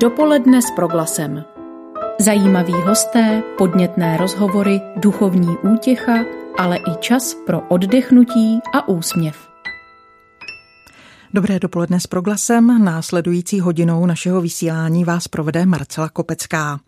Dopoledne s proglasem. Zajímaví hosté, podnětné rozhovory, duchovní útěcha, ale i čas pro oddechnutí a úsměv. Dobré dopoledne s proglasem. Následující hodinou našeho vysílání vás provede Marcela Kopecká.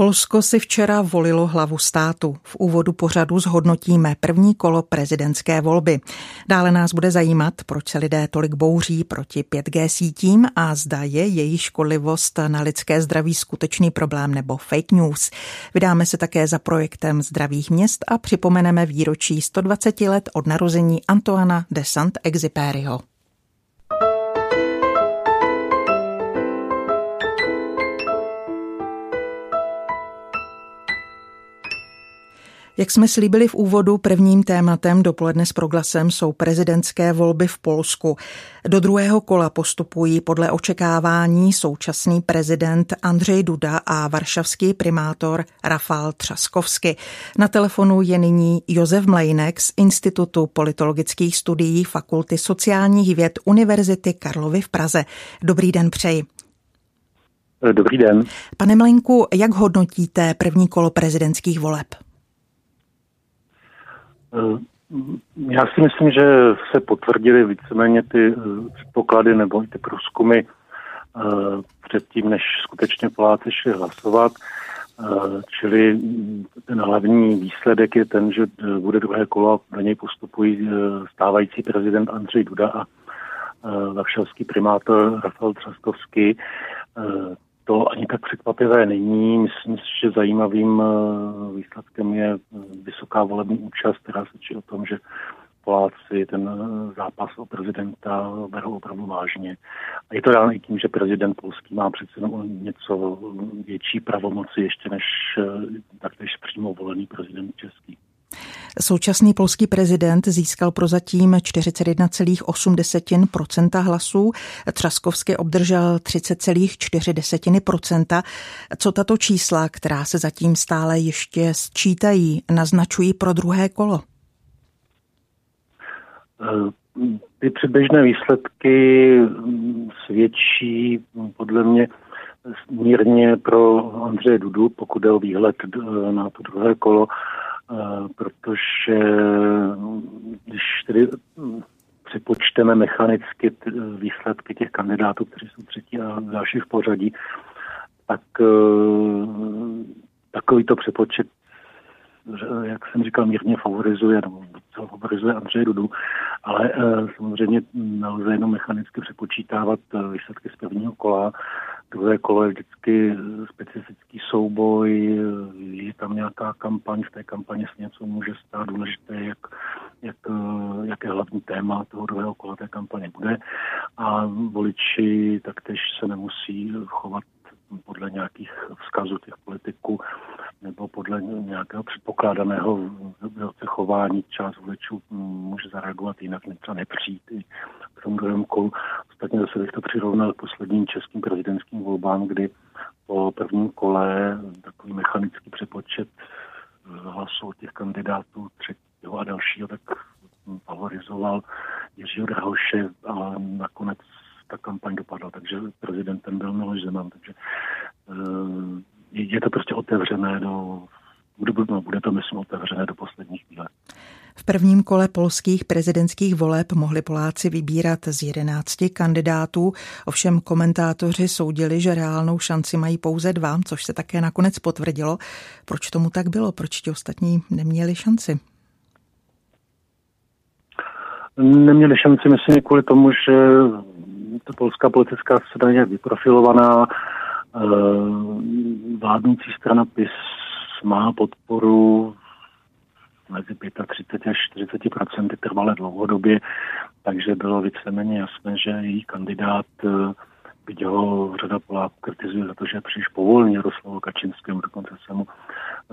Polsko si včera volilo hlavu státu. V úvodu pořadu zhodnotíme první kolo prezidentské volby. Dále nás bude zajímat, proč se lidé tolik bouří proti 5G sítím a zda je jejich škodlivost na lidské zdraví skutečný problém nebo fake news. Vydáme se také za projektem zdravých měst a připomeneme výročí 120 let od narození Antoana de Saint-Exupéryho. Jak jsme slíbili v úvodu, prvním tématem dopoledne s proglasem jsou prezidentské volby v Polsku. Do druhého kola postupují podle očekávání současný prezident Andřej Duda a varšavský primátor Rafal Třaskovsky. Na telefonu je nyní Josef Mlejnek z Institutu politologických studií Fakulty sociálních věd Univerzity Karlovy v Praze. Dobrý den přeji. Dobrý den. Pane Mlenku, jak hodnotíte první kolo prezidentských voleb? Eh, já si myslím, že se potvrdily víceméně ty eh, předpoklady nebo ty průzkumy eh, předtím, než skutečně Poláci šli hlasovat. Čili ten hlavní výsledek je ten, že bude druhé kolo a do něj postupují stávající prezident Andřej Duda a varšavský primátor Rafal Třaskovský to ani tak překvapivé není. Myslím si, že zajímavým eh, výsledkem je eh, vysoká volební účast, která svědčí o tom, že Poláci ten eh, zápas o prezidenta berou opravdu vážně. A je to dáno i tím, že prezident polský má přece něco větší pravomoci ještě než taktéž přímo volený prezident český. Současný polský prezident získal prozatím 41,8% hlasů, Třaskovsky obdržel 30,4%. Co tato čísla, která se zatím stále ještě sčítají, naznačují pro druhé kolo? Ty předběžné výsledky svědčí podle mě mírně pro Andřeje Dudu, pokud je o výhled na to druhé kolo, protože když tedy připočteme mechanicky výsledky těch kandidátů, kteří jsou třetí a další v pořadí, tak e, takovýto přepočet, jak jsem říkal, mírně favorizuje, nebo favorizuje Andřeje Dudu, ale samozřejmě nelze jenom mechanicky přepočítávat výsledky z prvního kola, Druhé kolo je vždycky specifický souboj, je tam nějaká kampaň, v té kampani se něco může stát důležité, jak, jak, jaké hlavní téma toho druhého kola té kampaně bude. A voliči taktéž se nemusí chovat podle nějakých vzkazů těch politiků nebo podle nějakého předpokládaného chování část voličů může zareagovat jinak, třeba nepřijít i k tomu druhému kolu. Ostatně zase bych to přirovnal k posledním českým prezidentským volbám, kdy po prvním kole takový mechanický přepočet hlasů těch kandidátů třetího a dalšího tak favorizoval Jiřího Drahoše a nakonec ta kampaň dopadla, takže prezidentem byl Miloš Zeman, takže uh, je to prostě otevřené do bude, no, bude to, myslím, otevřené do posledních chvíle. V prvním kole polských prezidentských voleb mohli Poláci vybírat z jedenácti kandidátů, ovšem komentátoři soudili, že reálnou šanci mají pouze dva, což se také nakonec potvrdilo. Proč tomu tak bylo? Proč ti ostatní neměli šanci? Neměli šanci, myslím, kvůli tomu, že polská politická scéna je vyprofilovaná, eh, vládnoucí strana PIS má podporu mezi 35 až 40 procenty trvalé dlouhodobě, takže bylo víceméně jasné, že její kandidát eh, byť ho řada Poláků kritizuje za to, že je příliš povolný Jaroslavu Kačinskému, dokonce se mu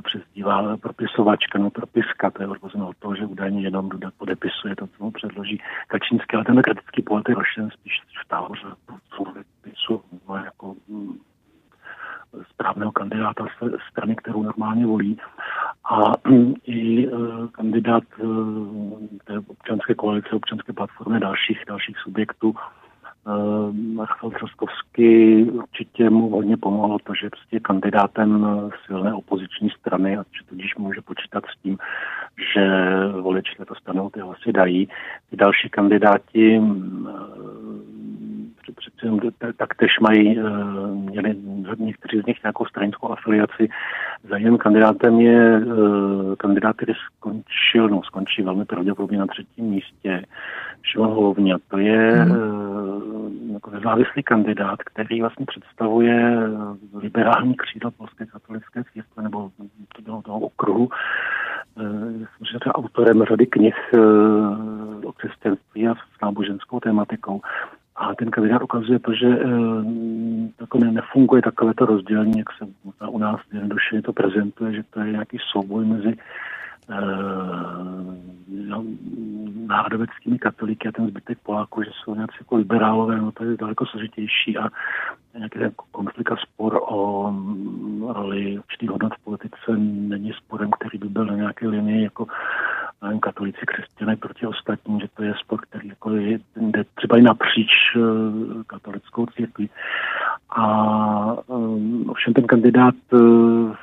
přezdívá propisovačka, no propiska, to je odvozeno od toho, že údajně jenom podepisuje to, co mu předloží Kačinský, ale ten kritický pohled je rošen spíš v táboře pisu, no, jako mm, správného kandidáta strany, kterou normálně volí. A mm, i uh, kandidát uh, té občanské koalice, občanské platformy dalších, dalších subjektů uh, Rafal Třaskovský určitě mu hodně pomohlo to, že prostě je kandidátem silné opoziční strany a že tudíž může počítat s tím, že voliči to stanou ty hlasy dají. Ty další kandidáti přece jenom taktéž mají, měli někteří z nich nějakou stranickou afiliaci. Zajímavým kandidátem je kandidát, který skončil, no skončí velmi pravděpodobně na třetím místě, Šimon Holovňa. To je hmm. Jako nezávislý kandidát, který vlastně představuje liberální křídlo polské katolické církve nebo toho, toho okruhu. Jsem třeba autorem řady knih o křesťanství a s náboženskou tématikou. A ten kandidát ukazuje to, že jako nefunguje takovéto rozdělení, jak se u nás jednoduše to prezentuje, že to je nějaký souboj mezi národoveckými katolíky a ten zbytek Poláků, že jsou nějací jako liberálové, no to je daleko složitější a nějaký ten konflikt a spor o roli určitých hodnot v politice není sporem, který by byl na nějaké linii jako nevím, katolíci, křesťané proti ostatním, že to je spor, který jako je, jde třeba i napříč uh, katolickou církví. A um, ovšem ten kandidát uh,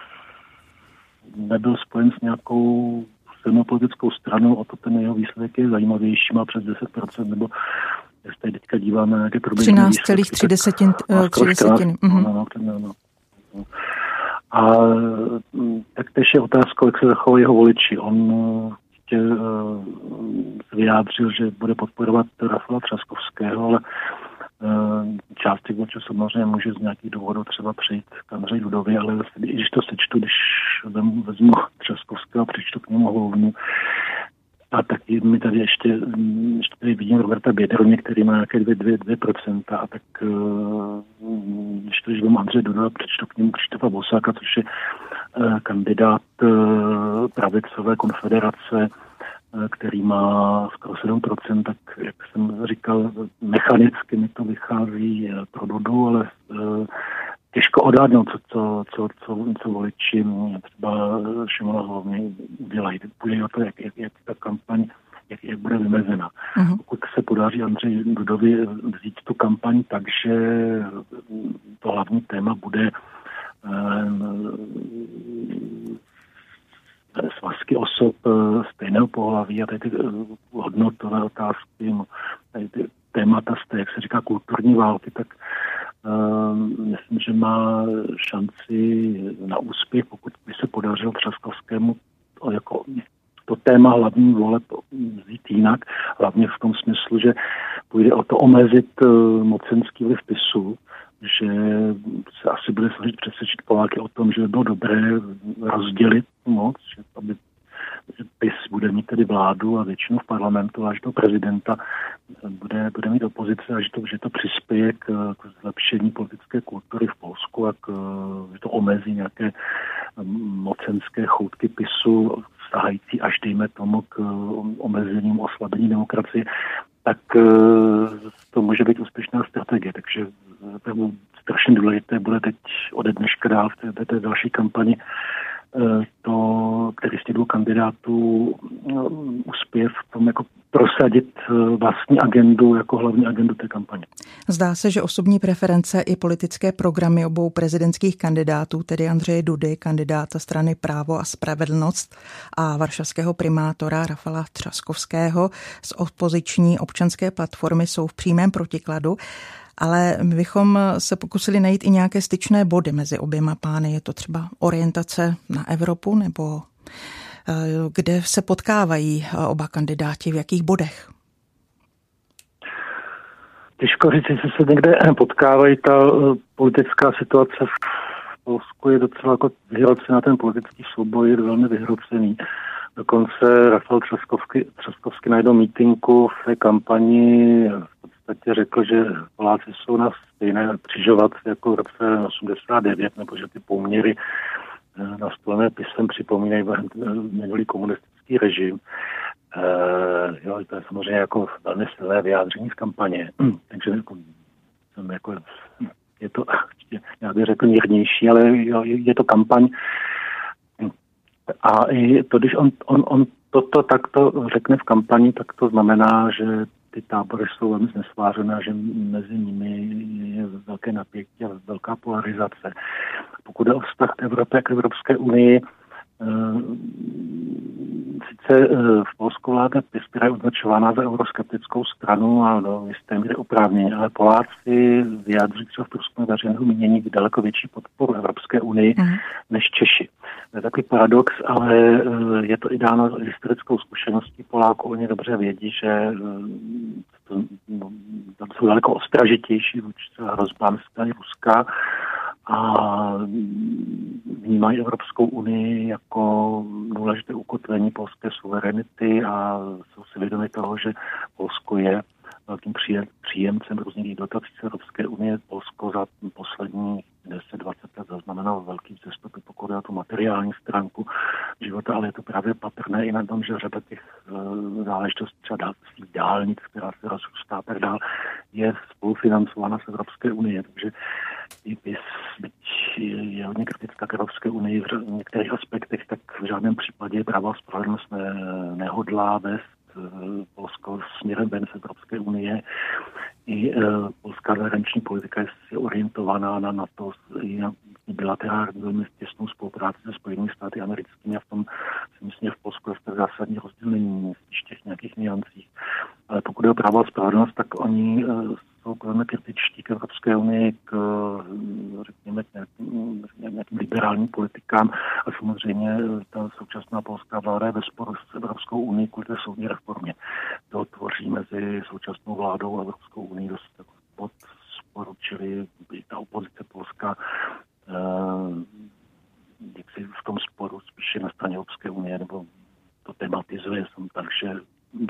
nebyl spojen s nějakou silnou politickou stranou, o to ten jeho výsledek je zajímavější, má přes 10%, nebo jestli tady teďka díváme na nějaké průběžné 13,3 desetin, desetiny. No, no, no, no. A tak tež je otázka, jak se zachovají jeho voliči. On tě, uh, vyjádřil, že bude podporovat Rafala Třaskovského, ale uh, část těch voličů samozřejmě může z nějakých důvodů třeba přijít k Andřej Dudovi, ale i když to sečtu, když vezmu Třaskovského a přečtu k němu hlavnu, a taky mi tady ještě, ještě tady vidím Roberta Bědroně, který má nějaké 2%, 2, 2% a tak uh, když to vezmu Andřej Duda přečtu k němu Krištofa Bosáka, což je uh, kandidát pravicové konfederace, který má skoro 7%, tak jak jsem říkal, mechanicky mi to vychází pro Dudu, ale těžko odhadnout, co, co, co, co, co voliči třeba Šimona hlavně udělají. Půjde o to, jak, jak, jak ta kampaň jak, jak bude vymezena. Uh-huh. Pokud se podaří Andřej Dudovi vzít tu kampaň tak, že to hlavní téma bude svazky osob uh, stejného pohlaví a tady ty uh, hodnotové otázky, no, tady ty témata z té, jak se říká, kulturní války, tak Ehm, myslím, že má šanci na úspěch, pokud by se podařilo Třaskovskému jako to téma hlavní voleb vzít jinak, hlavně v tom smyslu, že půjde o to omezit eh, mocenský vliv PISu, že se asi bude snažit přesvědčit Poláky o tom, že by bylo dobré rozdělit moc, že aby PIS bude mít tedy vládu a většinu v parlamentu, až do prezidenta bude, bude mít opozice a že to, že to přispěje k, k zlepšení politické kultury v Polsku a k, že to omezí nějaké mocenské choutky PISu, vztahající až dejme tomu k omezením oslabení demokracie, tak eh, to může být úspěšná strategie. Takže to je strašně důležité bude teď ode dneška dál v té, té další kampani Eh, to, který z těch dvou kandidátů no, uspěje v tom jako prosadit eh, vlastní agendu jako hlavní agendu té kampaně. Zdá se, že osobní preference i politické programy obou prezidentských kandidátů, tedy Andřeje Dudy, kandidáta strany Právo a spravedlnost a varšavského primátora Rafala Třaskovského z opoziční občanské platformy jsou v přímém protikladu ale my bychom se pokusili najít i nějaké styčné body mezi oběma pány. Je to třeba orientace na Evropu nebo eh, kde se potkávají eh, oba kandidáti, v jakých bodech? Těžko říct, jestli se někde potkávají. Ta eh, politická situace v Polsku je docela jako vyhrocená, ten politický souboj je velmi vyhrocený. Dokonce Rafal Třaskovský, Třaskovský na mítinku v té kampani podstatě řekl, že Poláci jsou na stejné křižovatce jako v roce 89, nebo že ty poměry eh, nastolené pisem připomínají minulý komunistický režim. Uh, jo, to je samozřejmě jako velmi silné vyjádření z kampaně. Takže jako, jsem jako, je to, já bych řekl, mírnější, ale jo, je to kampaň. A i to, když on, on, on toto takto řekne v kampani, tak to znamená, že ty tábory jsou velmi znesvářené, že mezi nimi je velké napětí a velká polarizace. Pokud je o vztah k Evropě a k Evropské unii, Eh, sice eh, v Polsku vláda PIS, která je označována za euroskeptickou stranu a do jisté míry oprávněně, ale Poláci vyjádří třeba v průzkumu veřejného mínění daleko větší podporu Evropské unii mm. než Češi. Takový paradox, ale eh, je to i dáno historickou zkušeností Poláků. Oni dobře vědí, že to, no, jsou daleko ostražitější vůči hrozbám strany Ruska a vnímají Evropskou unii jako důležité ukotvení polské suverenity a jsou si vědomi toho, že Polsko je velkým příjemcem různých dotací z Evropské unie. Polsko za poslední 10-20 let zaznamenalo velký vzestup, pokud je tu materiální stránku života, ale je to právě patrné i na tom, že řada těch uh, záležitostí, třeba dálnic, která se rozrůstá tak dál, je spolufinancována z Evropské unie. Takže i PIS, byť je hodně kritická k Evropské unii v některých aspektech, tak v žádném případě práva spravedlnost ne, nehodlá vést Polsko směrem ven z Evropské unie. I uh, polská zahraniční politika je orientovaná na NATO, na bilaterální velmi těsnou spolupráci se Spojenými státy americkými a v tom si myslím, že v Polsku je to zásadní rozdíl není v těch nějakých niancích. Ale pokud je o právo a spravedlnost, tak oni jsou velmi kritičtí k Evropské unii, k řekněme, k nějakým, nějakým liberálním politikám a samozřejmě ta současná polská vláda je ve sporu s Evropskou unii kvůli té soudní reformě. To tvoří mezi současnou vládou a Evropskou unii dost pod sporu, čili ta opozice polská eh, jak si v tom sporu spíše na straně Evropské unie, nebo to tematizuje jsem tak, že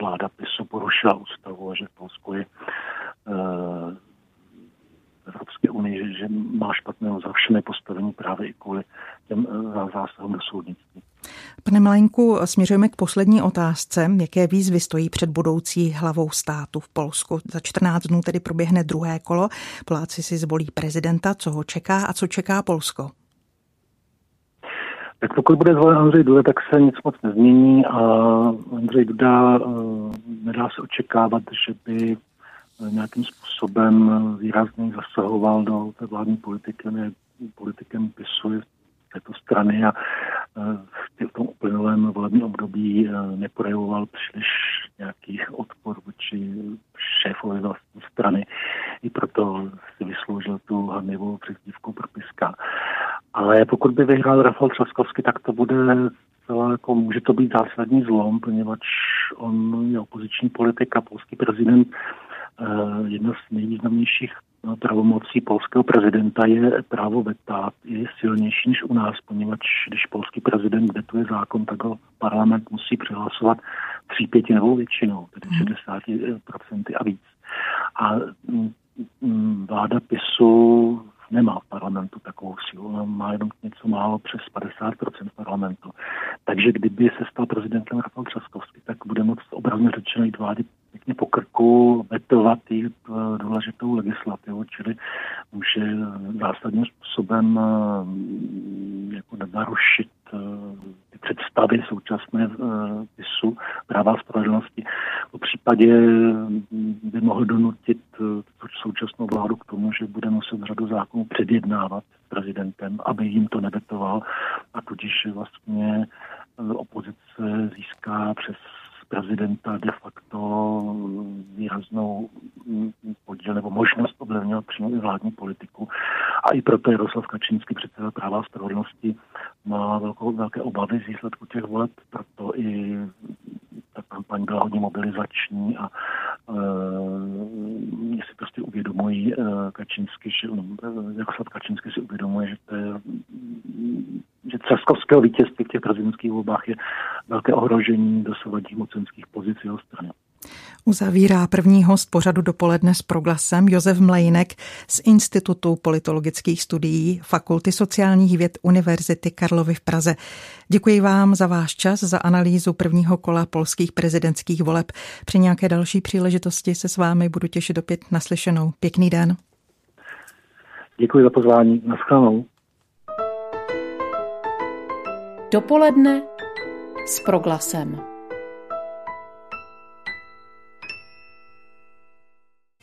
vláda PISu porušila ústavu a že Polsko je uh, Evropské unii, že, že má špatné zavšené postavení právě i kvůli těm uh, zásahům do soudnictví. Pane Malenku, směřujeme k poslední otázce. Jaké výzvy stojí před budoucí hlavou státu v Polsku? Za 14 dnů tedy proběhne druhé kolo. Poláci si zvolí prezidenta. Co ho čeká a co čeká Polsko? Tak pokud bude zvolen Andřej Duda, tak se nic moc nezmění a Andřej Duda uh, nedá se očekávat, že by nějakým způsobem výrazně zasahoval do té vládní politiky, ne politikem PISu této strany a v tom uplynulém volebním období neprojevoval příliš nějakých odpor vůči šéfovi vlastní strany. I proto si vysloužil tu hanlivou přezdívku propiska. Ale pokud by vyhrál Rafal Třaskovský, tak to bude celá jako, může to být zásadní zlom, poněvadž on je opoziční politik a polský prezident eh, jedna z nejvýznamnějších pravomocí polského prezidenta je právo veta, je silnější než u nás, poněvadž když polský prezident vetuje zákon, tak ho parlament musí přihlasovat tří pětinovou většinou, tedy 60% mhm. a víc. A mm, mm, vláda PISu nemá v parlamentu takovou sílu, ona má jenom něco málo přes 50% parlamentu. Takže kdyby se stal prezidentem Rafal Třaskovský, tak bude moc obrazně řečeno jít vládě pěkně po krku, vetovat eh, důležitou legislativu, čili může zásadním způsobem eh, jako narušit eh, ty představy současné PISu práva spravedlnosti. V případě by mohl donutit současnou vládu k tomu, že bude muset řadu zákonů předjednávat s prezidentem, aby jim to nevetoval a tudíž vlastně opozice získá přes prezidenta de facto výraznou podíl nebo možnost ovlivňovat přímo i vládní politiku. A i proto Jaroslav Kačínský předseda práva a spravedlnosti má velkou, velké obavy z výsledku těch voleb, proto i kampaň byla hodně mobilizační a e, si prostě uvědomují e, Kačínsky, že no, Jaroslav Kačínský si uvědomuje, že to je že Třaskovského vítězství v těch prezidentských volbách je velké ohrožení dosavadních mocenských pozic jeho strany. Uzavírá první host pořadu dopoledne s proglasem Josef Mlejnek z Institutu politologických studií Fakulty sociálních věd Univerzity Karlovy v Praze. Děkuji vám za váš čas, za analýzu prvního kola polských prezidentských voleb. Při nějaké další příležitosti se s vámi budu těšit opět naslyšenou. Pěkný den. Děkuji za pozvání. Naschledanou. Dopoledne s proglasem.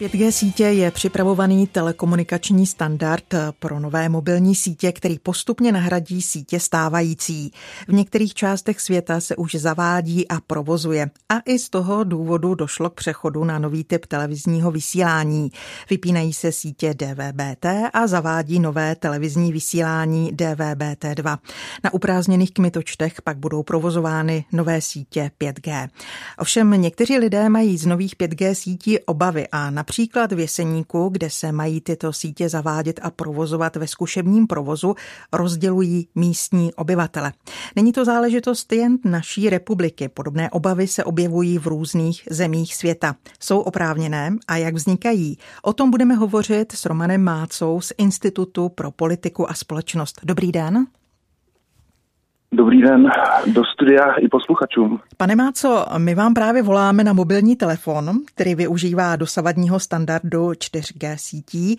5G sítě je připravovaný telekomunikační standard pro nové mobilní sítě, který postupně nahradí sítě stávající. V některých částech světa se už zavádí a provozuje. A i z toho důvodu došlo k přechodu na nový typ televizního vysílání. Vypínají se sítě DVBT a zavádí nové televizní vysílání DVBT2. Na uprázdněných kmitočtech pak budou provozovány nové sítě 5G. Ovšem někteří lidé mají z nových 5G sítí obavy a na Například v Jeseníku, kde se mají tyto sítě zavádět a provozovat ve zkušebním provozu, rozdělují místní obyvatele. Není to záležitost jen naší republiky. Podobné obavy se objevují v různých zemích světa. Jsou oprávněné a jak vznikají? O tom budeme hovořit s Romanem Mácou z Institutu pro politiku a společnost. Dobrý den. Dobrý den do studia i posluchačům. Pane Máco, my vám právě voláme na mobilní telefon, který využívá dosavadního standardu 4G sítí.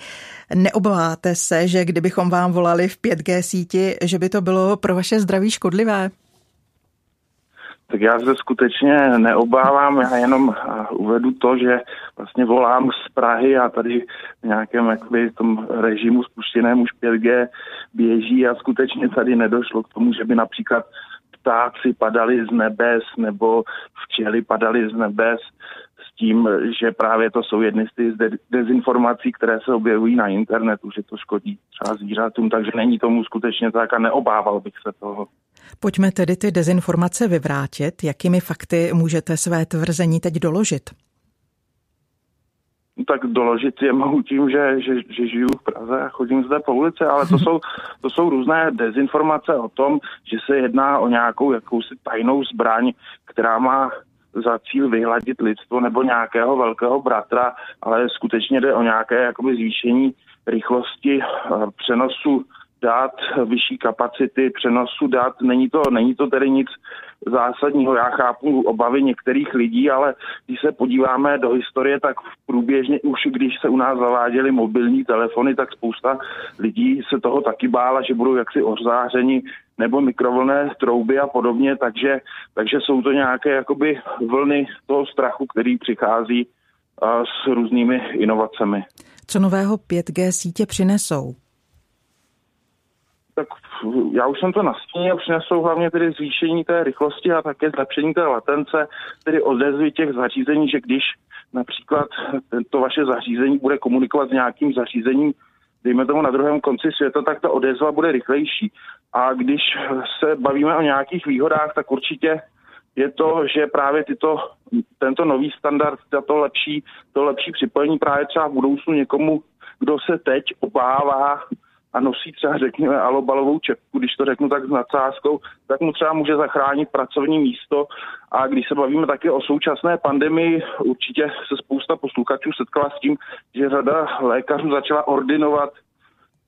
Neobáváte se, že kdybychom vám volali v 5G síti, že by to bylo pro vaše zdraví škodlivé? Tak já se skutečně neobávám, já jenom uvedu to, že vlastně volám z Prahy a tady v nějakém jakoby, tom režimu spuštěném už 5G běží a skutečně tady nedošlo k tomu, že by například ptáci padali z nebes nebo včely padali z nebes s tím, že právě to jsou jedny z těch dezinformací, které se objevují na internetu, že to škodí třeba zvířatům, takže není tomu skutečně tak a neobával bych se toho. Pojďme tedy ty dezinformace vyvrátit. Jakými fakty můžete své tvrzení teď doložit? tak doložit je mohu tím, že, že, že žiju v Praze a chodím zde po ulici, ale to jsou, to jsou různé dezinformace o tom, že se jedná o nějakou jakousi tajnou zbraň, která má za cíl vyhladit lidstvo nebo nějakého velkého bratra, ale skutečně jde o nějaké jakoby zvýšení rychlosti přenosu dat, vyšší kapacity přenosu dat. Není to, není to tedy nic zásadního. Já chápu obavy některých lidí, ale když se podíváme do historie, tak průběžně už když se u nás zaváděly mobilní telefony, tak spousta lidí se toho taky bála, že budou jaksi ořářeni nebo mikrovlné trouby a podobně, takže, takže jsou to nějaké jakoby vlny toho strachu, který přichází s různými inovacemi. Co nového 5G sítě přinesou? Tak já už jsem to nastínil, přinesou hlavně tedy zvýšení té rychlosti a také zlepšení té latence, tedy odezvy těch zařízení, že když například to vaše zařízení bude komunikovat s nějakým zařízením, dejme tomu na druhém konci světa, tak ta odezva bude rychlejší. A když se bavíme o nějakých výhodách, tak určitě je to, že právě tyto, tento nový standard, to lepší, to lepší připojení právě třeba v budoucnu někomu, kdo se teď obává a nosí třeba, řekněme, alobalovou čepku, když to řeknu tak s nadsázkou, tak mu třeba může zachránit pracovní místo. A když se bavíme také o současné pandemii, určitě se spousta posluchačů setkala s tím, že řada lékařů začala ordinovat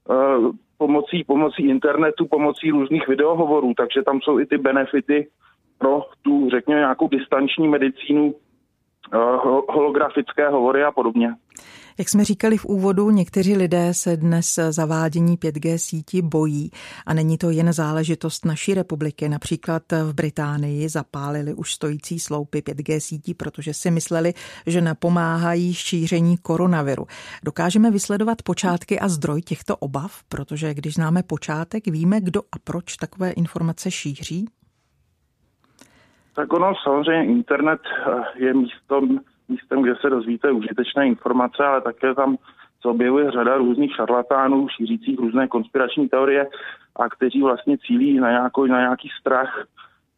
uh, pomocí, pomocí internetu, pomocí různých videohovorů, takže tam jsou i ty benefity pro tu, řekněme, nějakou distanční medicínu, uh, holografické hovory a podobně. Jak jsme říkali v úvodu, někteří lidé se dnes zavádění 5G sítí bojí a není to jen záležitost naší republiky. Například v Británii zapálili už stojící sloupy 5G sítí, protože si mysleli, že napomáhají šíření koronaviru. Dokážeme vysledovat počátky a zdroj těchto obav, protože když známe počátek, víme, kdo a proč takové informace šíří? Tak ono samozřejmě internet je místem místem, kde se dozvíte užitečné informace, ale také tam se objevuje řada různých šarlatánů, šířících různé konspirační teorie a kteří vlastně cílí na, nějakou, na nějaký strach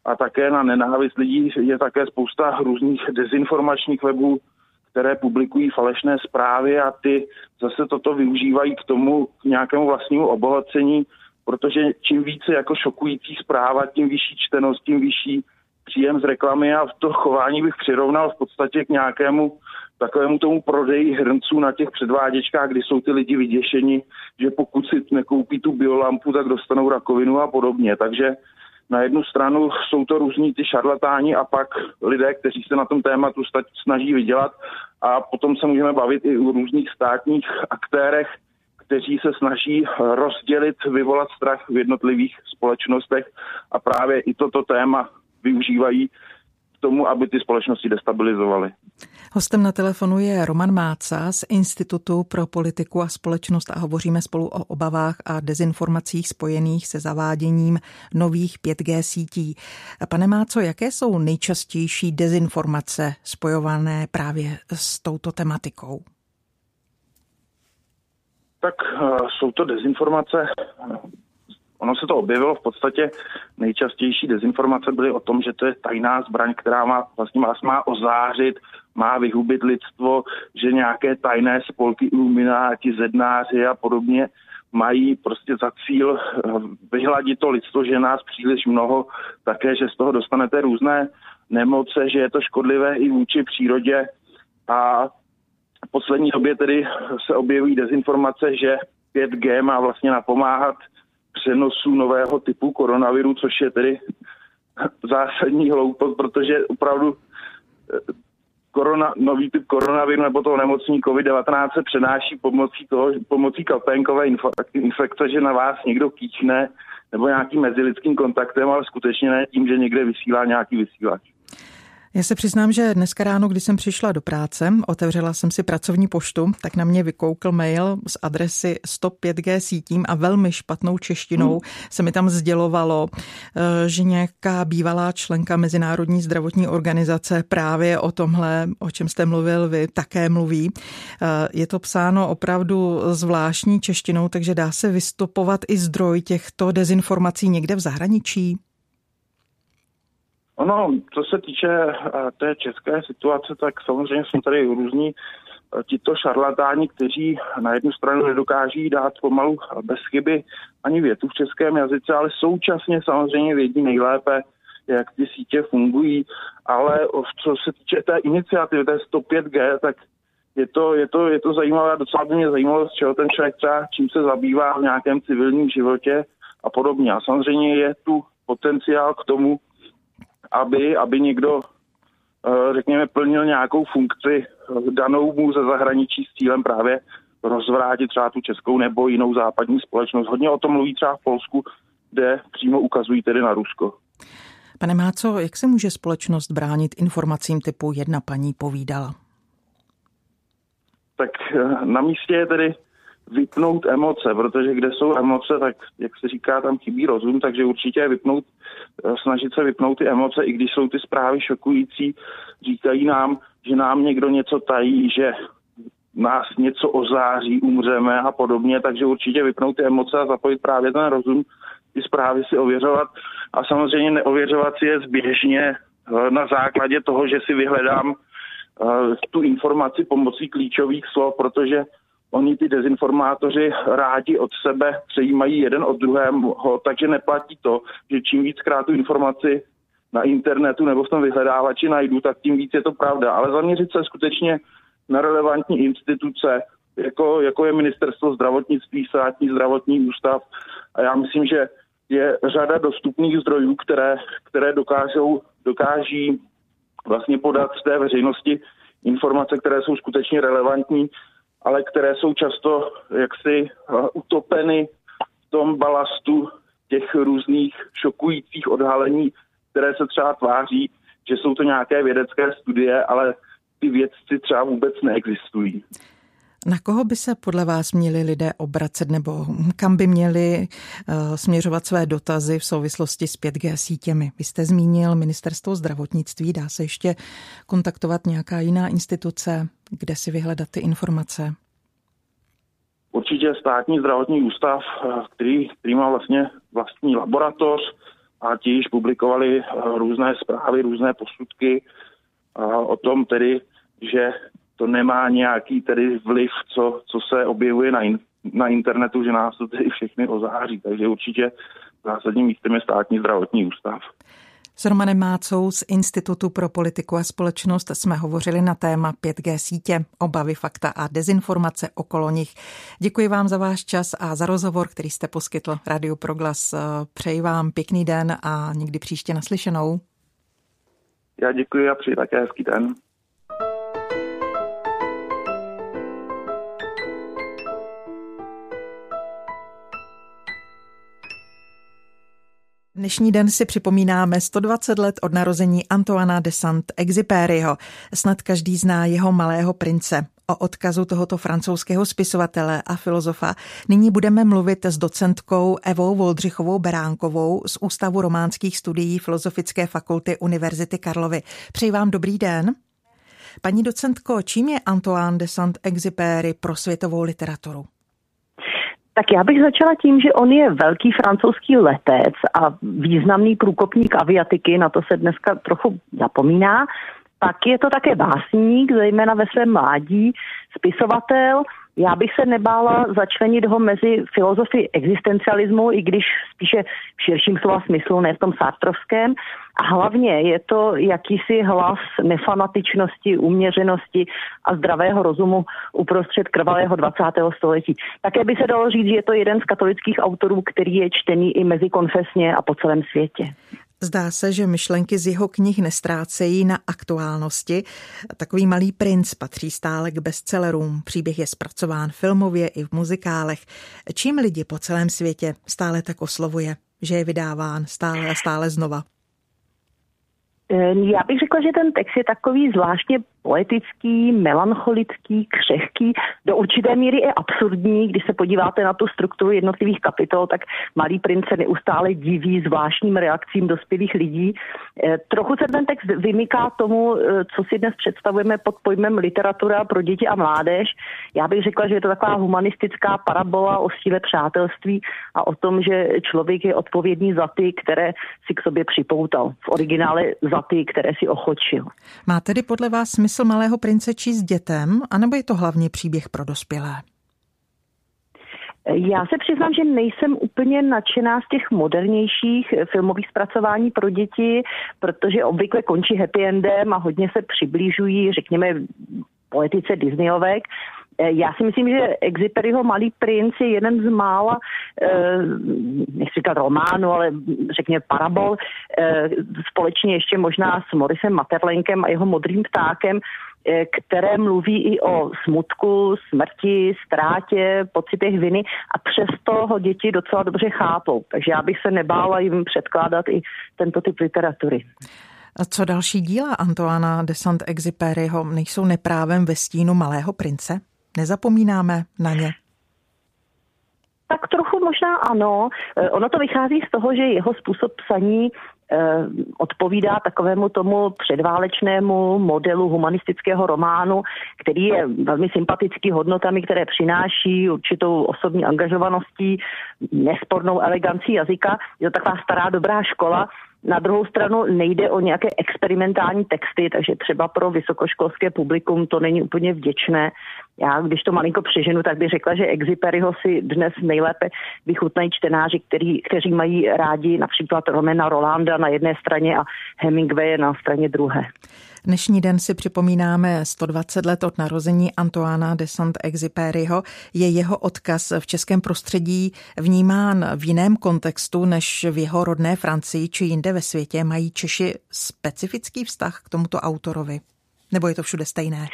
a také na nenávist lidí. Je také spousta různých dezinformačních webů, které publikují falešné zprávy a ty zase toto využívají k tomu k nějakému vlastnímu obohacení, protože čím více jako šokující zpráva, tím vyšší čtenost, tím vyšší příjem z reklamy a to chování bych přirovnal v podstatě k nějakému takovému tomu prodeji hrnců na těch předváděčkách, kdy jsou ty lidi vyděšeni, že pokud si nekoupí tu biolampu, tak dostanou rakovinu a podobně. Takže na jednu stranu jsou to různí ty šarlatáni a pak lidé, kteří se na tom tématu snaží vydělat a potom se můžeme bavit i o různých státních aktérech, kteří se snaží rozdělit, vyvolat strach v jednotlivých společnostech a právě i toto téma využívají k tomu, aby ty společnosti destabilizovaly. Hostem na telefonu je Roman Máca z Institutu pro politiku a společnost a hovoříme spolu o obavách a dezinformacích spojených se zaváděním nových 5G sítí. Pane Máco, jaké jsou nejčastější dezinformace spojované právě s touto tematikou? Tak uh, jsou to dezinformace Ono se to objevilo v podstatě nejčastější dezinformace byly o tom, že to je tajná zbraň, která má, vlastně vás má ozářit, má vyhubit lidstvo, že nějaké tajné spolky ilumináti, zednáři a podobně mají prostě za cíl eh, vyhladit to lidstvo, že nás příliš mnoho, také, že z toho dostanete různé nemoce, že je to škodlivé i vůči přírodě. A v poslední době tedy se objevují dezinformace, že 5G má vlastně napomáhat přenosu nového typu koronaviru, což je tedy zásadní hloupost, protože opravdu eh, korona, nový typ koronaviru nebo toho nemocní COVID-19 se přenáší pomocí, toho, pomocí kapénkové infekce, že na vás někdo kýčne nebo nějakým mezilidským kontaktem, ale skutečně ne tím, že někde vysílá nějaký vysílač. Já se přiznám, že dneska ráno, když jsem přišla do práce, otevřela jsem si pracovní poštu, tak na mě vykoukl mail z adresy 105G sítím a velmi špatnou češtinou hmm. se mi tam sdělovalo, eh, že nějaká bývalá členka Mezinárodní zdravotní organizace právě o tomhle, o čem jste mluvil vy, také mluví. Eh, je to psáno opravdu zvláštní češtinou, takže dá se vystupovat i zdroj těchto dezinformací někde v zahraničí? Ono, co se týče uh, té české situace, tak samozřejmě jsou tady různí uh, tito šarlatáni, kteří na jednu stranu nedokáží dát pomalu bez chyby ani větu v českém jazyce, ale současně samozřejmě vědí nejlépe, jak ty sítě fungují, ale co se týče té iniciativy, té 105G, tak je to, je to, je to zajímavé, docela by mě zajímalo, z čeho ten člověk třeba, čím se zabývá v nějakém civilním životě a podobně. A samozřejmě je tu potenciál k tomu, aby, aby někdo, eh, řekněme, plnil nějakou funkci eh, danou mu ze zahraničí s cílem právě rozvrátit třeba tu českou nebo jinou západní společnost. Hodně o tom mluví třeba v Polsku, kde přímo ukazují tedy na Rusko. Pane Máco, jak se může společnost bránit informacím typu jedna paní povídala? Tak eh, na místě je tedy vypnout emoce, protože kde jsou emoce, tak jak se říká, tam chybí rozum, takže určitě vypnout, eh, snažit se vypnout ty emoce, i když jsou ty zprávy šokující, říkají nám, že nám někdo něco tají, že nás něco ozáří, umřeme a podobně, takže určitě vypnout ty emoce a zapojit právě ten rozum, ty zprávy si ověřovat. A samozřejmě neověřovat si je zběžně eh, na základě toho, že si vyhledám eh, tu informaci pomocí klíčových slov, protože Oni ty dezinformátoři rádi od sebe přejímají jeden od druhého, takže neplatí to, že čím víckrát tu informaci na internetu nebo v tom vyhledávači najdu, tak tím víc je to pravda. Ale zaměřit se skutečně na relevantní instituce, jako, jako je ministerstvo zdravotnictví, státní zdravotní ústav. A já myslím, že je řada dostupných zdrojů, které, které dokážou, dokáží vlastně podat z té veřejnosti informace, které jsou skutečně relevantní ale které jsou často jaksi eh, utopeny v tom balastu těch různých šokujících odhalení, které se třeba tváří, že jsou to nějaké vědecké studie, ale ty vědci třeba vůbec neexistují. Na koho by se podle vás měli lidé obracet nebo kam by měli uh, směřovat své dotazy v souvislosti s 5G sítěmi? Vy jste zmínil ministerstvo zdravotnictví, dá se ještě kontaktovat nějaká jiná instituce, kde si vyhledat ty informace? Určitě státní zdravotní ústav, eh, který, který má vlastně vlastní laboratoř a ti již publikovali eh, různé zprávy, různé posudky o tom tedy, že to nemá nějaký tedy vliv, co, co se objevuje na, in, na internetu, že nás to tedy všechny ozáří. Takže určitě zásadním místem je státní zdravotní ústav. S Romanem Mácou z Institutu pro politiku a společnost jsme hovořili na téma 5G sítě, obavy, fakta a dezinformace okolo nich. Děkuji vám za váš čas a za rozhovor, který jste poskytl Radio Proglas. Přeji vám pěkný den a někdy příště naslyšenou. Já děkuji a přeji také hezký den. Dnešní den si připomínáme 120 let od narození Antoana de Saint-Exupéryho. Snad každý zná jeho malého prince. O odkazu tohoto francouzského spisovatele a filozofa nyní budeme mluvit s docentkou Evou Voldřichovou Beránkovou z Ústavu románských studií Filozofické fakulty Univerzity Karlovy. Přeji vám dobrý den. Paní docentko, čím je Antoine de Saint-Exupéry pro světovou literaturu? Tak já bych začala tím, že on je velký francouzský letec a významný průkopník aviatiky, na to se dneska trochu zapomíná. Pak je to také básník, zejména ve svém mládí, spisovatel. Já bych se nebála začlenit ho mezi filozofii existencialismu, i když spíše v širším slova smyslu, ne v tom sartrovském. A hlavně je to jakýsi hlas nefanatičnosti, uměřenosti a zdravého rozumu uprostřed krvavého 20. století. Také by se dalo říct, že je to jeden z katolických autorů, který je čtený i mezikonfesně a po celém světě. Zdá se, že myšlenky z jeho knih nestrácejí na aktuálnosti. Takový malý princ patří stále k bestsellerům. Příběh je zpracován filmově i v muzikálech. Čím lidi po celém světě stále tak oslovuje, že je vydáván stále a stále znova? Ehm, já bych řekla, že ten text je takový zvláštně poetický, melancholický, křehký, do určité míry i absurdní. Když se podíváte na tu strukturu jednotlivých kapitol, tak Malý princ se neustále diví zvláštním reakcím dospělých lidí. Ehm, trochu se ten text vymyká tomu, ehm, co si dnes představujeme pod pojmem literatura pro děti a mládež. Já bych řekla, že je to taková humanistická parabola o síle přátelství a o tom, že člověk je odpovědný za ty, které si k sobě připoutal. V originále za za ty, které si ochočil. Má tedy podle vás smysl Malého prince číst dětem, anebo je to hlavně příběh pro dospělé? Já se přiznám, že nejsem úplně nadšená z těch modernějších filmových zpracování pro děti, protože obvykle končí happy endem a hodně se přiblížují, řekněme, poetice Disneyovek. Eh, já si myslím, že Exuperyho Malý princ je jeden z mála, eh, nechci říkat románu, ale řekněme parabol, eh, společně ještě možná s Morisem Materlenkem a jeho modrým ptákem, které mluví i o smutku, smrti, ztrátě, pocitech viny a přesto ho děti docela dobře chápou. Takže já bych se nebála jim předkládat i tento typ literatury. A co další díla Antoana de Saint-Exupéryho nejsou neprávem ve stínu Malého prince? Nezapomínáme na ně? Tak trochu možná ano. Eh, ono to vychází z toho, že jeho způsob psaní eh, odpovídá takovému tomu předválečnému modelu humanistického románu, který je velmi sympatický hodnotami, které přináší určitou osobní angažovaností, nespornou elegancí jazyka. Je to taková stará dobrá škola, na druhou stranu nejde o nějaké experimentální texty, takže třeba pro vysokoškolské publikum to není úplně vděčné. Já, když to malinko přeženu, tak bych řekla, že Exiperyho si dnes nejlépe vychutnají čtenáři, který, kteří mají rádi například Romena Rolanda na jedné straně a Hemingwaye na straně druhé. Dnešní den si připomínáme 120 let od narození Antoana de Saint-Exupéryho. Je jeho odkaz v českém prostředí vnímán v jiném kontextu než v jeho rodné Francii či jinde ve světě? Mají Češi specifický vztah k tomuto autorovi? Nebo je to všude stejné?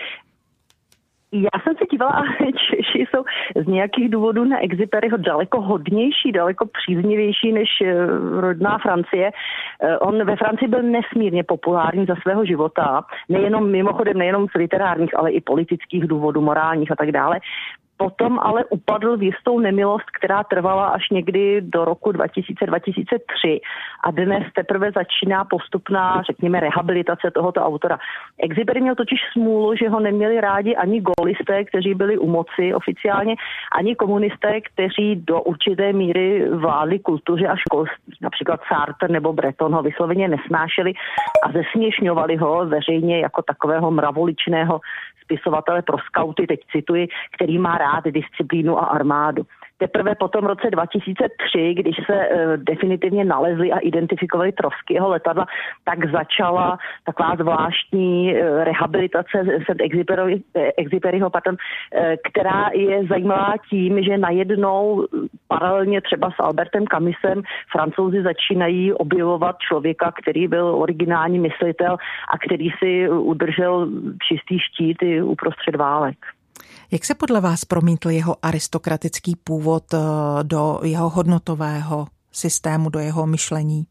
Já jsem se dívala Češi jsou z nějakých důvodů na Exiperyho daleko hodnější, daleko příznivější než eh, rodná Francie. Eh, on ve Francii byl nesmírně populární za svého života, nejenom mimochodem, nejenom z literárních, ale i politických důvodů, morálních a tak dále. Potom ale upadl v jistou nemilost, která trvala až někdy do roku 2000-2003 a dnes teprve začíná postupná, řekněme, rehabilitace tohoto autora. Exhibery měl totiž smůlu, že ho neměli rádi ani golisté, kteří byli u moci oficiálně, ani komunisté, kteří do určité míry vládli kultuře a školství. Například Sartre nebo Breton ho vysloveně nesnášeli a zesměšňovali ho veřejně jako takového mravoličného spisovatele pro skauty, teď cituji, který má rád disciplínu a armádu. Teprve po tom roce 2003, když se uh, definitivně nalezly a identifikovaly trosky jeho letadla, tak začala taková zvláštní uh, rehabilitace St. Exuperyho, pardon, uh, která je zajímavá tím, že najednou paralelně třeba s Albertem Kamisem francouzi začínají objevovat člověka, který byl originální myslitel a který si udržel čistý štít i uprostřed válek. Jak se podle vás promítl jeho aristokratický původ eh, do jeho hodnotového systému, do jeho myšlení?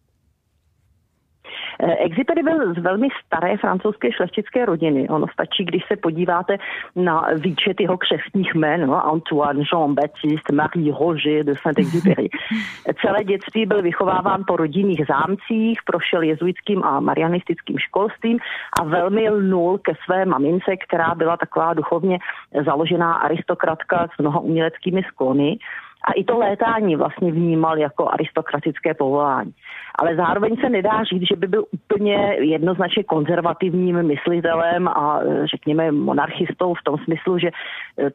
Exupery byl z velmi staré francouzské šlechtické rodiny. Ono stačí, když se podíváte na výčet jeho křestních jmen, no, Antoine, Jean-Baptiste, Marie Roger de Saint-Exupéry. Celé dětství byl vychováván po rodinných zámcích, prošel jezuitským a marianistickým školstvím a velmi lnul ke své mamince, která byla taková duchovně založená aristokratka s mnoha uměleckými sklony. A i to létání vlastně vnímal jako aristokratické povolání. Ale zároveň se nedá říct, že by byl úplně jednoznačně konzervativním myslitelem a řekněme monarchistou v tom smyslu, že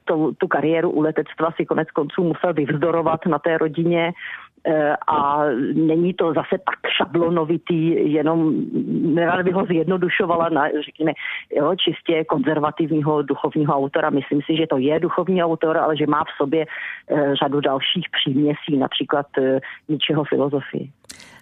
to, tu kariéru u letectva si konec konců musel vyvzdorovat na té rodině a není to zase tak šablonovitý, jenom nerad bych ho zjednodušovala na, řekněme, jo, čistě konzervativního duchovního autora. Myslím si, že to je duchovní autor, ale že má v sobě eh, řadu dalších příměsí, například eh, ničeho filozofii.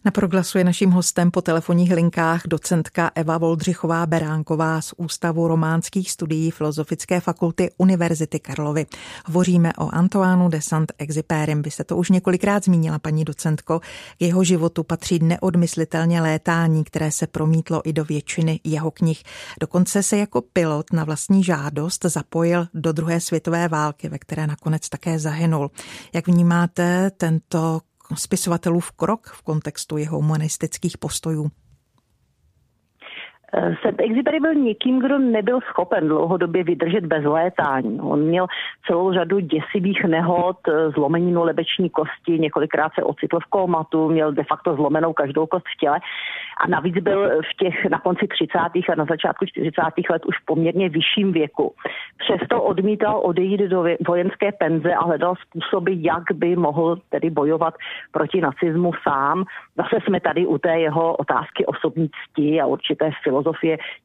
Na proglasu je naším hostem po telefonních linkách docentka Eva Voldřichová Beránková z Ústavu románských studií Filozofické fakulty Univerzity Karlovy. Hovoříme o Antoánu de Saint-Exupérym. Vy jste to už několikrát zmínila, paní docentko. K jeho životu patří neodmyslitelně létání, které se promítlo i do většiny jeho knih. Dokonce se jako pilot na vlastní žádost zapojil do druhé světové války, ve které nakonec také zahynul. Jak vnímáte tento spisovatelův krok v kontextu jeho humanistických postojů? Saint-Exupéry byl někým, kdo nebyl schopen dlouhodobě vydržet bez létání. On měl celou řadu děsivých nehod, zlomeninu lebeční kosti, několikrát se ocitl v komatu, měl de facto zlomenou každou kost v těle a navíc byl v těch na konci 30. a na začátku 40. let už v poměrně vyšším věku. Přesto odmítal odejít do vojenské penze a hledal způsoby, jak by mohl tedy bojovat proti nacismu sám. Zase jsme tady u té jeho otázky osobní cti a určité filozofie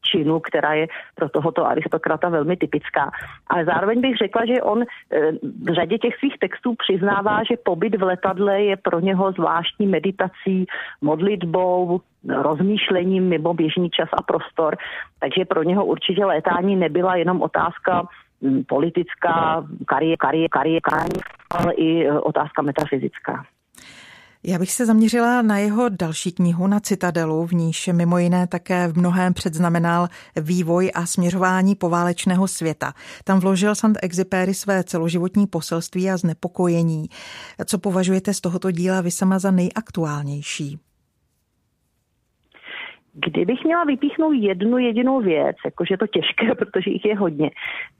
činu, která je pro tohoto aristokrata velmi typická. Ale zároveň bych řekla, že on eh, v řadě těch svých textů přiznává, že pobyt v letadle je pro něho zvláštní meditací, modlitbou, rozmýšlením mimo běžný čas a prostor. Takže pro něho určitě létání nebyla jenom otázka hm, politická, kariéra, kariéra, kariéra, ale i eh, otázka metafyzická. Já bych se zaměřila na jeho další knihu na Citadelu, v níž mimo jiné také v mnohém předznamenal vývoj a směřování poválečného světa. Tam vložil Saint-Exupéry své celoživotní poselství a znepokojení. Co považujete z tohoto díla vy sama za nejaktuálnější? Kdybych měla vypíchnout jednu jedinou věc, jakože je to těžké, protože jich je hodně,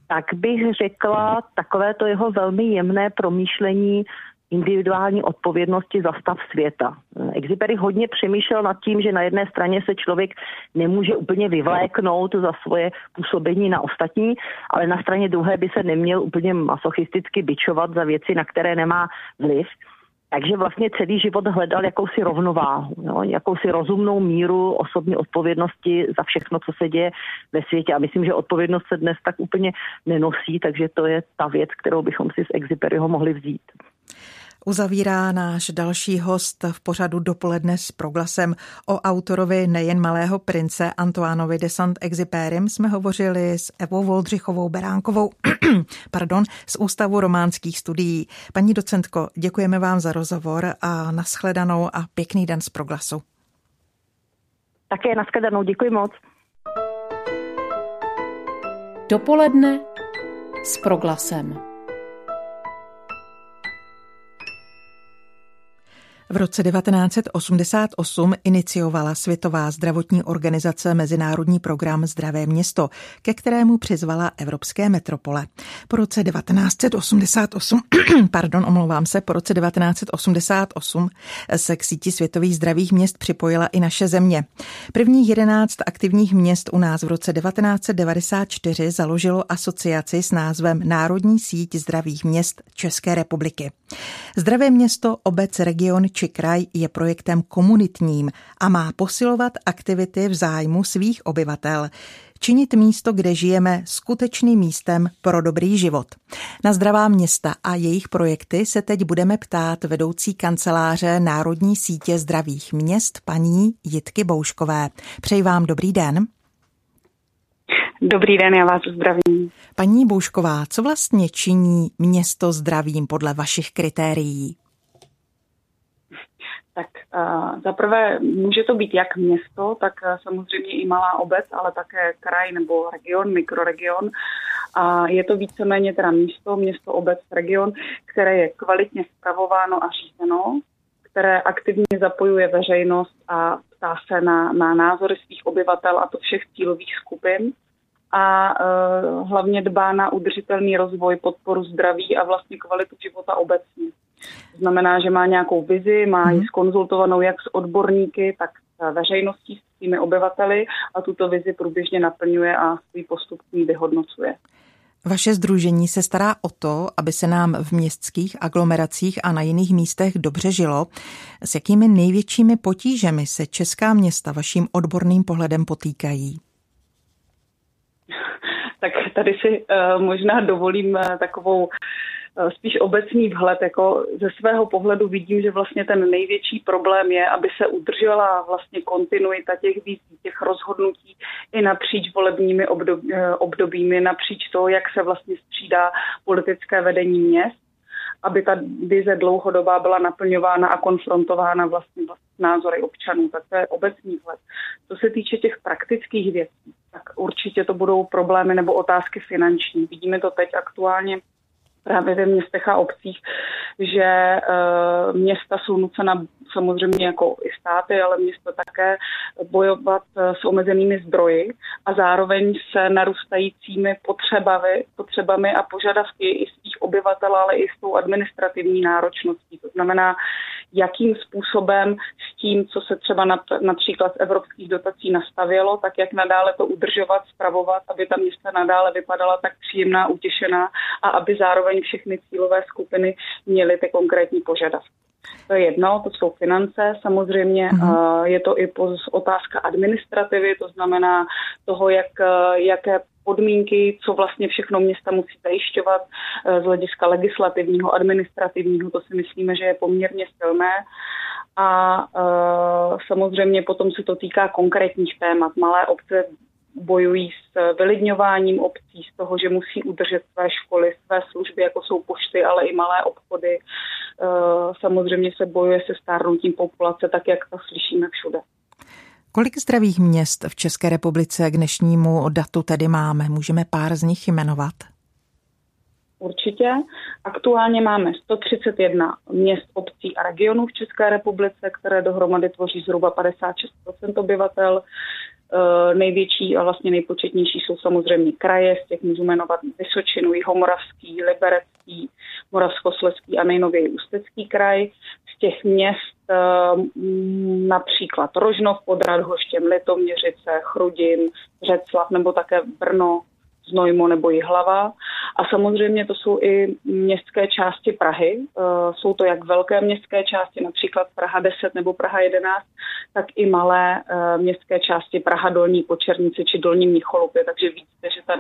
tak bych řekla takové to jeho velmi jemné promýšlení individuální odpovědnosti za stav světa. Exupery hodně přemýšlel nad tím, že na jedné straně se člověk nemůže úplně vyvléknout za svoje působení na ostatní, ale na straně druhé by se neměl úplně masochisticky bičovat za věci, na které nemá vliv. Takže vlastně celý život hledal jakousi rovnováhu, jo, jakousi rozumnou míru osobní odpovědnosti za všechno, co se děje ve světě. A myslím, že odpovědnost se dnes tak úplně nenosí, takže to je ta věc, kterou bychom si z Exuperyho mohli vzít. Uzavírá náš další host v pořadu dopoledne s proglasem o autorovi nejen Malého prince Antoánovi de Saint-Exupérym jsme hovořili s Evou Voldřichovou Beránkovou pardon, z Ústavu románských studií. Paní docentko, děkujeme vám za rozhovor a nashledanou a pěkný den z proglasu. Také nashledanou, děkuji moc. Dopoledne s proglasem. V roce 1988 iniciovala Světová zdravotní organizace Mezinárodní program Zdravé město, ke kterému přizvala evropské metropole. Po roce 1988, pardon, omlouvám se, po roce 1988 se k síti světových zdravých měst připojila i naše země. Prvních 11 aktivních měst u nás v roce 1994 založilo asociaci s názvem Národní síť zdravých měst České republiky. Zdravé město, obec, region či kraj je projektem komunitním a má posilovat aktivity v zájmu svých obyvatel činit místo, kde žijeme, skutečným místem pro dobrý život. Na zdravá města a jejich projekty se teď budeme ptát vedoucí kanceláře Národní sítě zdravých měst paní Jitky Bouškové. Přeji vám dobrý den. Dobrý den, já vás zdravím. Paní Boušková, co vlastně činí město zdravím podle vašich kritérií? Tak uh, za prvé může to být jak město, tak uh, samozřejmě i malá obec, ale také kraj nebo region, mikroregion. A je to víceméně teda místo, město, obec, region, které je kvalitně zpravováno a řízeno, které aktivně zapojuje veřejnost a ptá se na, na názory svých obyvatel a to všech cílových skupin a uh, hlavně dbá na udržitelný rozvoj, podporu zdraví a vlastně kvalitu života obecně. Znamená, že má nějakou vizi, má ji mhm. skonzultovanou jak s odborníky, tak s veřejností, s svými obyvateli a tuto vizi průběžně naplňuje a svůj postup vyhodnocuje. Vaše združení se stará o to, aby se nám v městských aglomeracích a na jiných místech dobře žilo. S jakými největšími potížemi se česká města vaším odborným pohledem potýkají? Tak tady si uh, možná dovolím uh, takovou Eh, spíš obecný vhled. Jako ze svého pohledu vidím, že vlastně ten největší problém je, aby se udržela vlastně kontinuita těch vízí, těch rozhodnutí i napříč volebními eh, obdobími, napříč toho, jak se vlastně střídá politické vedení měst aby ta vize dlouhodobá byla naplňována a konfrontována vlastně, vlastně názory občanů. Tak to je obecný vhled. Co se týče těch praktických věcí, tak určitě to budou problémy nebo otázky finanční. Vidíme to teď aktuálně právě ve městech a obcích, že uh, města jsou nucena samozřejmě jako i státy, ale města také bojovat uh, s omezenými zdroji a zároveň se narůstajícími potřebami, potřebami a požadavky i svých obyvatel, ale i s tou administrativní náročností. To znamená, jakým způsobem s tím, co se třeba například z evropských dotací nastavilo, tak jak nadále to udržovat, spravovat, aby ta města nadále vypadala tak příjemná, utěšená a aby zároveň všechny cílové skupiny měly ty konkrétní požadavky. To je jedno, to jsou finance. Samozřejmě uh-huh. je to i otázka administrativy, to znamená toho, jak, jaké podmínky, co vlastně všechno města musí zajišťovat eh, z hlediska legislativního, administrativního, to si myslíme, že je poměrně silné. A uh, samozřejmě potom se to týká konkrétních témat. Malé obce bojují s vylidňováním obcí, z toho, že musí udržet své školy, své služby, jako jsou pošty, ale i malé obchody. Uh, samozřejmě se bojuje se stárnutím populace, tak jak to slyšíme všude. Kolik zdravých měst v České republice k dnešnímu datu tedy máme? Můžeme pár z nich jmenovat? Určitě. Aktuálně máme 131 měst, obcí a regionů v České republice, které dohromady tvoří zhruba 56% obyvatel. E, největší a vlastně nejpočetnější jsou samozřejmě kraje, z těch můžu jmenovat Vysočinu, Jihomoravský, Liberecký, Moravskoslezský a nejnověji Ústecký kraj. Těch měst e, například Rožnov pod Radhoštěm, Litoměřice, Chrudin, Řeclav nebo také Brno, Znojmo nebo Jihlava. A samozřejmě to jsou i městské části Prahy. Eh, jsou to jak velké městské části, například Praha 10 nebo Praha 11, tak i malé eh, městské části Praha Dolní Počernice či Dolní Mnicholupě. Takže vidíte, že ta,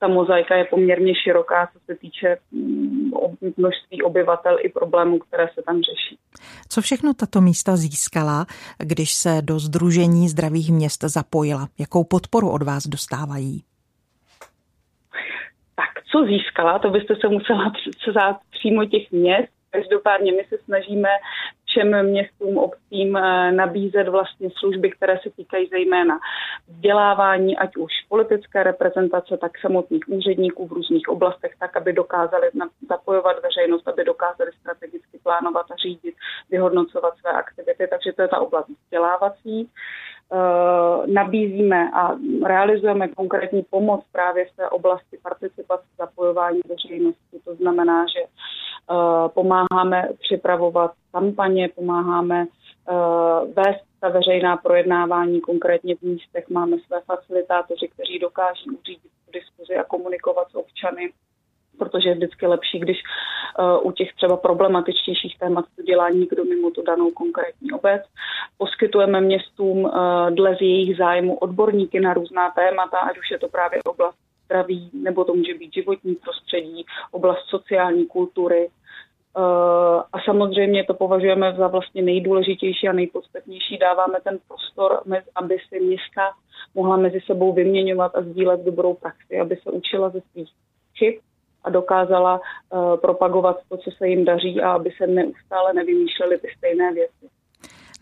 ta mozaika je poměrně široká, co se týče mm, množství obyvatel i problémů, které se tam řeší. Co všechno tato místa získala, když se do Združení zdravých měst zapojila? Jakou podporu od vás dostávají? Co získala, to byste se musela přezát přímo těch měst. Každopádně my se snažíme všem městům, obcím eh, nabízet vlastně služby, které se týkají zejména vzdělávání, ať už politické reprezentace, tak samotných úředníků v různých oblastech, tak, aby dokázali zapojovat veřejnost, aby dokázali strategicky plánovat a řídit, vyhodnocovat své aktivity. Takže to je ta oblast vzdělávací. Eh, nabízíme a realizujeme konkrétní pomoc právě v té oblasti participace zapojování veřejnosti. To znamená, že eh, pomáháme připravovat kampaně, pomáháme eh, vést ta veřejná projednávání konkrétně v místech. Máme své facilitátoři, kteří dokáží uřídit diskuzi a komunikovat s občany protože je vždycky lepší, když uh, u těch třeba problematičtějších témat to dělá někdo mimo tu danou konkrétní obec. Poskytujeme městům uh, dle z jejich zájmu odborníky na různá témata, ať už je to právě oblast zdraví, nebo to může být životní prostředí, oblast sociální kultury. Uh, a samozřejmě to považujeme za vlastně nejdůležitější a nejpodstatnější. Dáváme ten prostor, aby si města mohla mezi sebou vyměňovat a sdílet dobrou praxi, aby se učila ze svých chyb a dokázala uh, propagovat to, co se jim daří a aby se neustále nevymýšlely ty stejné věci.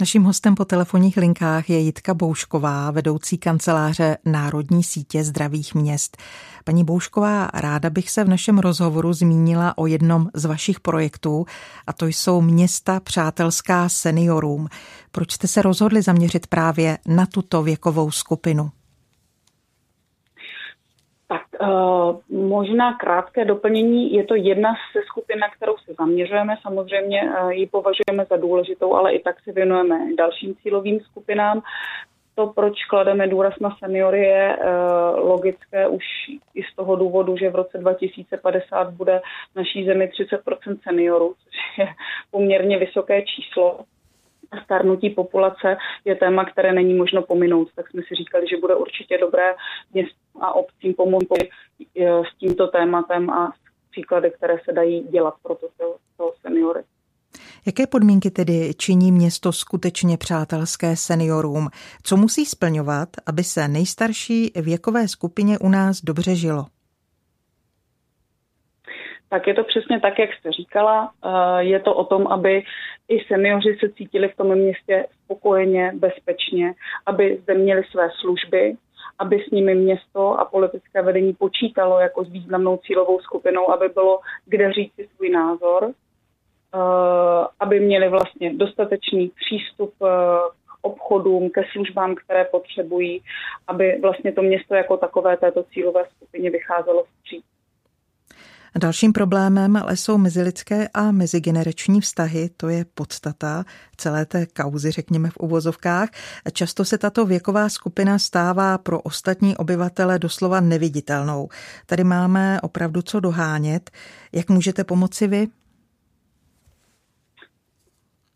Naším hostem po telefonních linkách je Jitka Boušková, vedoucí kanceláře Národní sítě zdravých měst. Paní Boušková, ráda bych se v našem rozhovoru zmínila o jednom z vašich projektů, a to jsou města přátelská seniorům. Proč jste se rozhodli zaměřit právě na tuto věkovou skupinu? Tak uh, možná krátké doplnění. Je to jedna ze skupin, na kterou se zaměřujeme. Samozřejmě uh, ji považujeme za důležitou, ale i tak se věnujeme dalším cílovým skupinám. To, proč klademe důraz na seniory, je uh, logické už i z toho důvodu, že v roce 2050 bude v naší zemi 30% seniorů, což je poměrně vysoké číslo starnutí populace je téma, které není možno pominout. Tak jsme si říkali, že bude určitě dobré měst a obcím pomoct eh, s tímto tématem a příklady, které se dají dělat pro to, to seniory. Jaké podmínky tedy činí město skutečně přátelské seniorům? Co musí splňovat, aby se nejstarší věkové skupině u nás dobře žilo? tak je to přesně tak, jak jste říkala. Eh, je to o tom, aby i seniori se cítili v tom městě spokojeně, bezpečně, aby zde měli své služby, aby s nimi město a politické vedení počítalo jako s významnou cílovou skupinou, aby bylo kde říct si svůj názor, eh, aby měli vlastně dostatečný přístup eh, k obchodům, ke službám, které potřebují, aby vlastně to město jako takové této cílové skupině vycházelo vstříc. Dalším problémem ale jsou mezilidské a mezigenerační vztahy, to je podstata celé té kauzy, řekněme v uvozovkách. Často se tato věková skupina stává pro ostatní obyvatele doslova neviditelnou. Tady máme opravdu co dohánět. Jak můžete pomoci vy?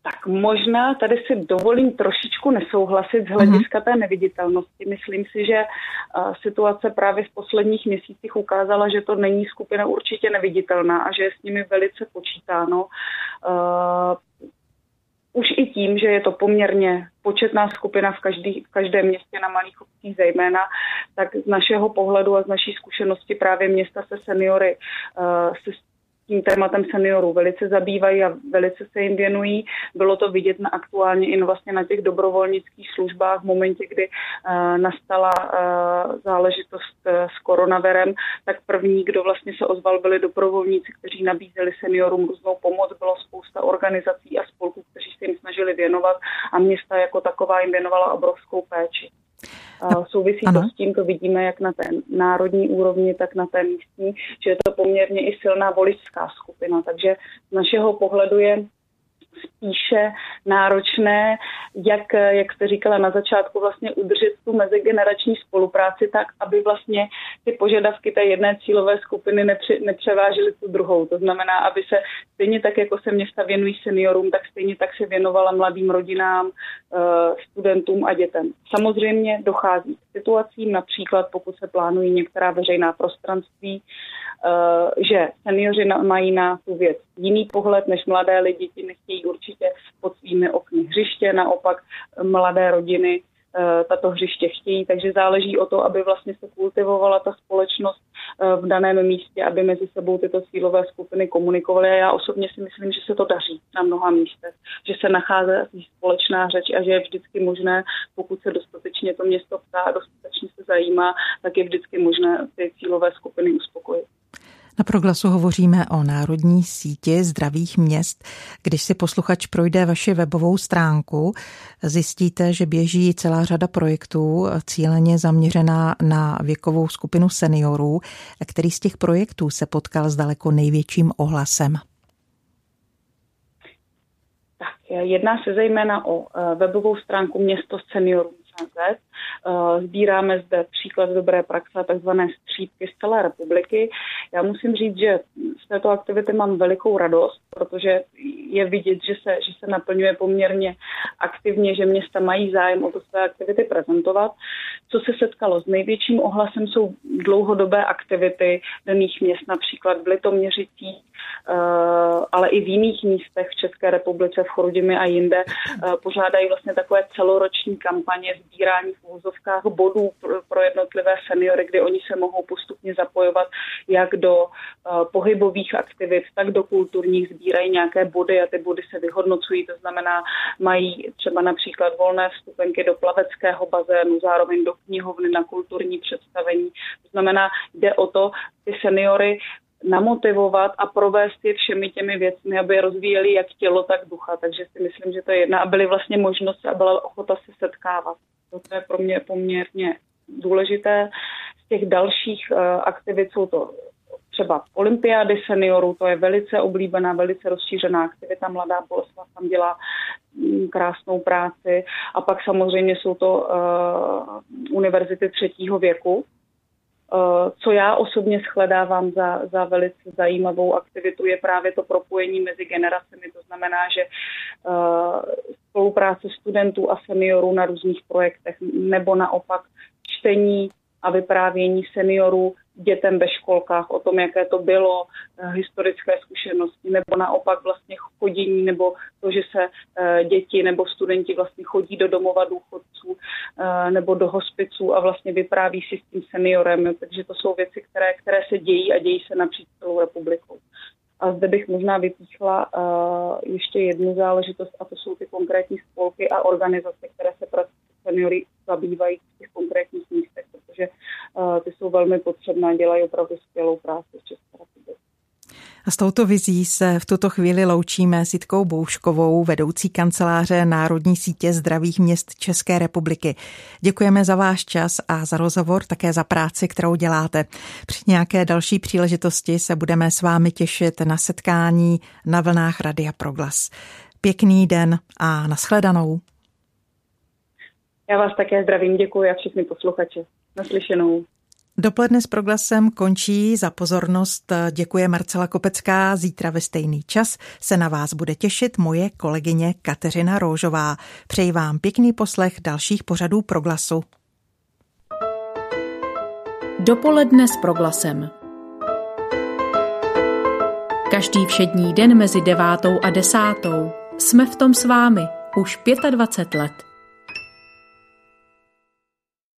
Tak možná tady si dovolím trošičku nesouhlasit z hlediska té neviditelnosti. Myslím si, že uh, situace právě v posledních měsících ukázala, že to není skupina určitě neviditelná a že je s nimi velice počítáno. Uh, už i tím, že je to poměrně početná skupina v, každý, v každém městě na malých obcích zejména, tak z našeho pohledu a z naší zkušenosti právě města se seniory uh, se tím tématem seniorů velice zabývají a velice se jim věnují. Bylo to vidět na aktuálně i vlastně na těch dobrovolnických službách v momentě, kdy uh, nastala uh, záležitost uh, s koronavirem, tak první, kdo vlastně se ozval, byli dobrovolníci, kteří nabízeli seniorům různou pomoc. Bylo spousta organizací a spolků, kteří se jim snažili věnovat a města jako taková jim věnovala obrovskou péči. Souvisí ano. to s tím, to vidíme jak na té národní úrovni, tak na té místní, že je to poměrně i silná voličská skupina. Takže z našeho pohledu je spíše náročné, jak, jak jste říkala na začátku, vlastně udržet tu mezigenerační spolupráci tak, aby vlastně ty požadavky té jedné cílové skupiny nepře, nepřevážily tu druhou. To znamená, aby se stejně tak, jako se města věnují seniorům, tak stejně tak se věnovala mladým rodinám, eh, studentům a dětem. Samozřejmě dochází k situacím, například pokud se plánují některá veřejná prostranství, Eh, že seniori mají na tu věc jiný pohled než mladé lidi, ti nechtějí určitě pod svými okny hřiště, naopak mladé rodiny eh, tato hřiště chtějí, takže záleží o to, aby vlastně se kultivovala ta společnost eh, v daném místě, aby mezi sebou tyto cílové skupiny komunikovaly. A já osobně si myslím, že se to daří na mnoha místech, že se nachází společná řeč a že je vždycky možné, pokud se dostatečně to město ptá dostatečně se zajímá, tak je vždycky možné ty cílové skupiny uspokojit. Na proglasu hovoříme o národní síti zdravých měst. Když si posluchač projde vaši webovou stránku, zjistíte, že běží celá řada projektů cíleně zaměřená na věkovou skupinu seniorů, který z těch projektů se potkal s daleko největším ohlasem. Tak, jedná se zejména o eh, webovou stránku Město seniorů. Eh, sbíráme zde příklad dobré praxe takzvané střípky z celé republiky. Já musím říct, že z této aktivity mám velikou radost, protože je vidět, že se, že se naplňuje poměrně aktivně, že města mají zájem o to své aktivity prezentovat. Co se setkalo s největším ohlasem jsou dlouhodobé aktivity daných měst, například v Litoměřicích, ale i v jiných místech v České republice, v Chrudimi a jinde, pořádají vlastně takové celoroční kampaně sbírání v úzovkách bodů pro jednotlivé seniory, kdy oni se mohou postupně zapojovat jak do pohybových aktivit, tak do kulturních, sbírají nějaké body a ty body se vyhodnocují, to znamená, mají třeba například volné vstupenky do plaveckého bazénu, zároveň do knihovny na kulturní představení. To znamená, jde o to, ty seniory namotivovat a provést je všemi těmi věcmi, aby rozvíjeli jak tělo, tak ducha. Takže si myslím, že to je jedna a byly vlastně možnosti a byla ochota se setkávat. To je pro mě poměrně důležité. Z těch dalších uh, aktivit jsou to třeba olympiády seniorů, to je velice oblíbená, velice rozšířená aktivita. Mladá Boleslav tam dělá mm, krásnou práci. A pak samozřejmě jsou to uh, univerzity třetího věku, Uh, co já osobně shledávám za, za velice zajímavou aktivitu, je právě to propojení mezi generacemi. To znamená, že uh, spolupráce studentů a seniorů na různých projektech, nebo naopak čtení a vyprávění seniorů dětem ve školkách o tom, jaké to bylo, eh, historické zkušenosti, nebo naopak vlastně chodění, nebo to, že se eh, děti nebo studenti vlastně chodí do domova důchodců eh, nebo do hospiců a vlastně vypráví si s tím seniorem. Takže to jsou věci, které, které se dějí a dějí se napříč celou republikou. A zde bych možná vypíchla uh, ještě jednu záležitost, a to jsou ty konkrétní spolky a organizace, které se seniory zabývají v těch konkrétních místech, protože uh, ty jsou velmi potřebné, dělají opravdu skvělou práci v České republice. A s touto vizí se v tuto chvíli loučíme s Jitkou Bouškovou, vedoucí kanceláře Národní sítě zdravých měst České republiky. Děkujeme za váš čas a za rozhovor, také za práci, kterou děláte. Při nějaké další příležitosti se budeme s vámi těšit na setkání na vlnách Radia Proglas. Pěkný den a nashledanou. Já vás také zdravím, děkuji a všechny posluchače. Naslyšenou. Dopoledne s proglasem končí. Za pozornost děkuje Marcela Kopecká. Zítra ve stejný čas se na vás bude těšit moje kolegyně Kateřina Róžová. Přeji vám pěkný poslech dalších pořadů proglasu. Dopoledne s proglasem. Každý všední den mezi devátou a desátou jsme v tom s vámi už 25 let.